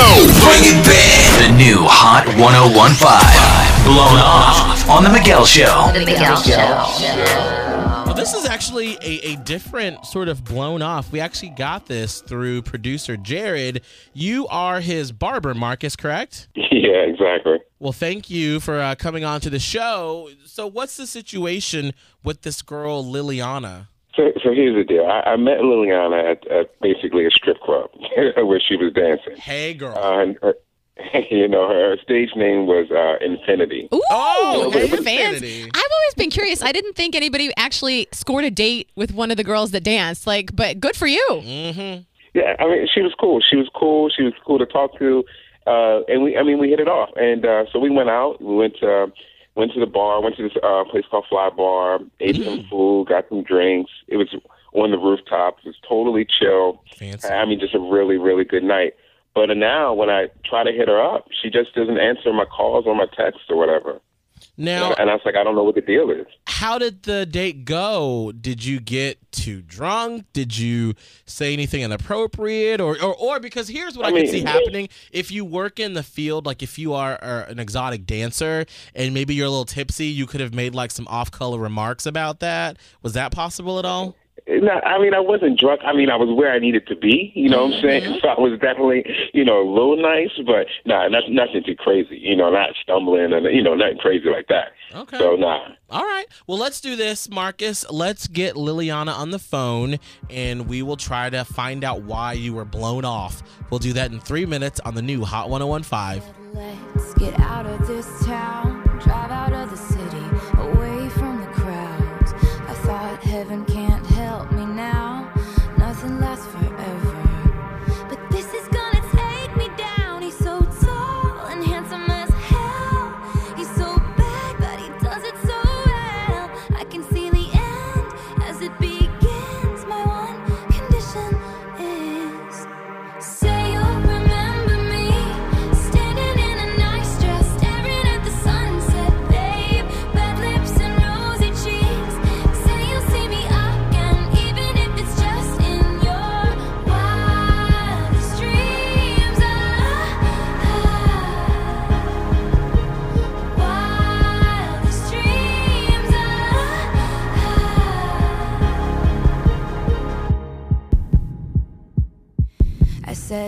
Go! Bring it back! The new Hot 1015. Blown off on The Miguel Show. The Miguel Show. Well, this is actually a, a different sort of blown off. We actually got this through producer Jared. You are his barber, Marcus, correct? Yeah, exactly. Well, thank you for uh, coming on to the show. So, what's the situation with this girl, Lilliana? So, so here's the deal. I, I met Lilliana at, at basically a strip club where she was dancing. Hey, girl. Uh, and her, you know, her stage name was uh, Infinity. Ooh, Oh, hey, hey. Infinity. I've always been curious. I didn't think anybody actually scored a date with one of the girls that danced. Like, but good for you. Mm-hmm. Yeah, I mean, she was cool. She was cool. She was cool to talk to, uh, and we, I mean, we hit it off. And uh, so we went out. We went to went to the bar. Went to this uh, place called Fly Bar. Ate some food. Got some drinks. It was on the rooftop. It was totally chill. Fancy. I mean, just a really, really good night. But now, when I try to hit her up, she just doesn't answer my calls or my texts or whatever. Now, And I was like, I don't know what the deal is. how did the date go? Did you get too drunk? Did you say anything inappropriate, or or, or because here's what I, I can mean- see happening: if you work in the field, like if you are, are an exotic dancer and maybe you're a little tipsy, you could have made like some off-color remarks about that. Was that possible at all? No, I mean, I wasn't drunk. I mean, I was where I needed to be. You know what I'm saying? Mm-hmm. So I was definitely, you know, a little nice, but nah, not, nothing too crazy. You know, not stumbling and you know, nothing crazy like that. Okay. So nah. All right. Well, let's do this, Marcus. Let's get Lilliana on the phone and we will try to find out why you were blown off. We'll do that in three minutes on the new Hot 1015. Let's get out of this town,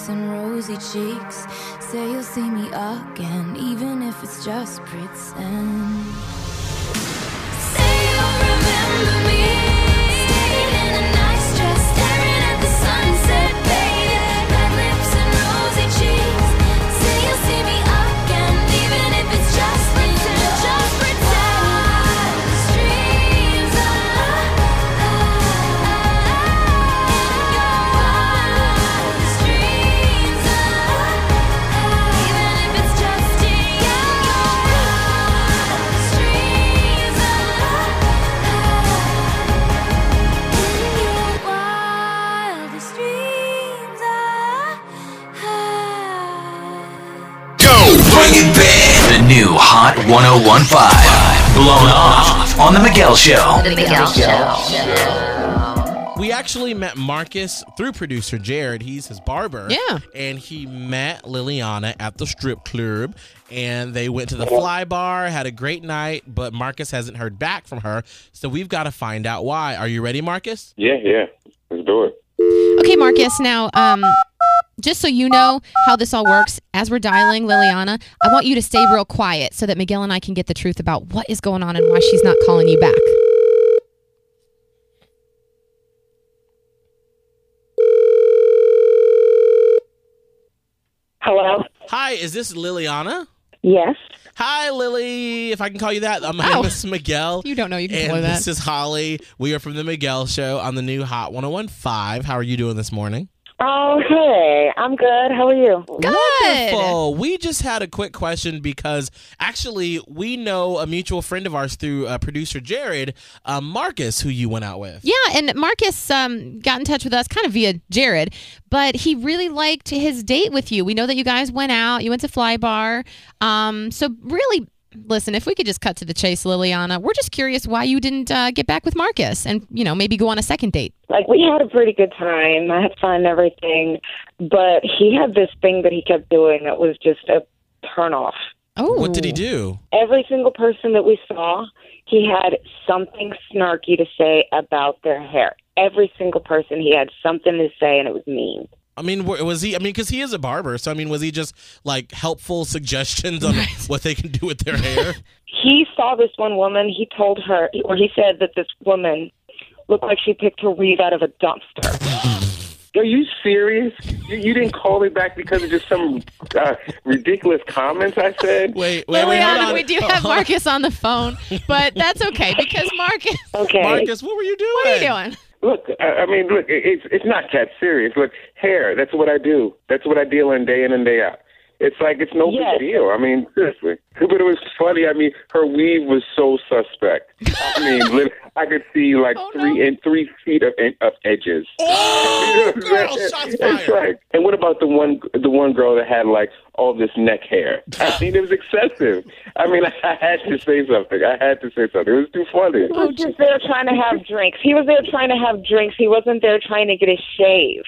lips and rosy cheeks. Say you'll see me again, even if it's just pretend. Say you'll remember me Hot 1015. Blown off on The Miguel Show. The Miguel Show. We actually met Marcus through producer Jared. He's his barber. Yeah. And he met Lilliana at the strip club and they went to the fly bar, had a great night, but Marcus hasn't heard back from her. So we've got to find out why. Are you ready, Marcus? Yeah, yeah. Let's do it. Okay, Marcus. Now, um, just so you know how this all works, as we're dialing Lilliana, I want you to stay real quiet so that Miguel and I can get the truth about what is going on and why she's not calling you back. Hello? Hi, is this Lilliana? Yes. Hi, Lily. If I can call you that, my Oh. name is Miguel. You don't know you can call and that. this is Holly. We are from the Miguel Show on the new Hot 1015. How are you doing this morning? Oh, hey. I'm good. How are you? Good. Wonderful. We just had a quick question because actually we know a mutual friend of ours through uh, producer Jared, uh, Marcus, who you went out with. Yeah, and Marcus um, got in touch with us kind of via Jared, but he really liked his date with you. We know that you guys went out, you went to Fly Bar. Um, so, really, listen, if we could just cut to the chase, Lilliana, we're just curious why you didn't uh, get back with Marcus and, you know, maybe go on a second date. Like, we had a pretty good time. I had fun and everything. But he had this thing that he kept doing that was just a turnoff. Oh, What did he do? Every single person that we saw, he had something snarky to say about their hair. Every single person, he had something to say, and it was mean. I mean, was he? I mean, because he is a barber, so I mean, was he just like helpful suggestions on what they can do with their hair? He saw this one woman. He told her, or he said that this woman looked like she picked her weave out of a dumpster. Are you serious? You, you didn't call me back because of just some uh, ridiculous comments I said? wait, wait, wait, hold Lilliana, on. we do have Marcus on the phone, but that's okay because Marcus, Okay. Marcus, what were you doing? what are you doing? Look, I, I mean, look, it's it's not that serious. Look, hair, that's what I do. That's what I deal in day in and day out. It's like it's no Yes. big deal. I mean, seriously. But it was funny. I mean, her weave was so suspect. I mean, I could see like Oh, three no. and three feet of, of edges. Oh, girl, shots fired. like, and what about the one the one girl that had like all this neck hair? I mean, it was excessive. I mean, I had to say something. I had to say something. It was too funny. He was just there trying to have drinks. He was there trying to have drinks. He wasn't there trying to get a shave.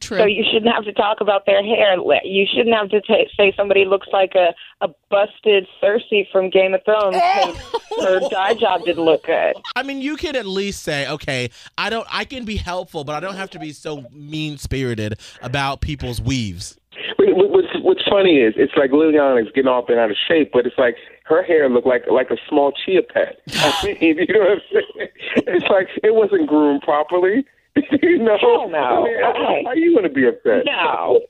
True. So you shouldn't have to talk about their hair. You shouldn't have to ta say somebody looks like a, a busted Cersei from Game of Thrones eh. because her dye job didn't look good. I mean, you can at least say, okay, I don't. I can be helpful, but I don't have to be so mean spirited about people's weaves. What's, what's funny is it's like Lilliana's getting all bent out of shape, but it's like her hair looked like like a small chia pet. I mean, you know what I'm saying? It's like it wasn't groomed properly. you know? Hell no. I mean, how- Okay. How are you going to be upset? No.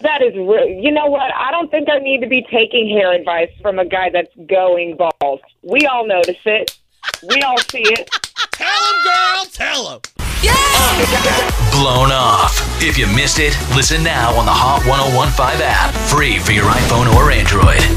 That is real. You know what? I don't think I need to be taking hair advice from a guy that's going bald. We all notice it. We all see it. Tell him, girl. Tell him. Yeah. Blown off. If you missed it, listen now on the Hot 1015 app. Free for your iPhone or Android.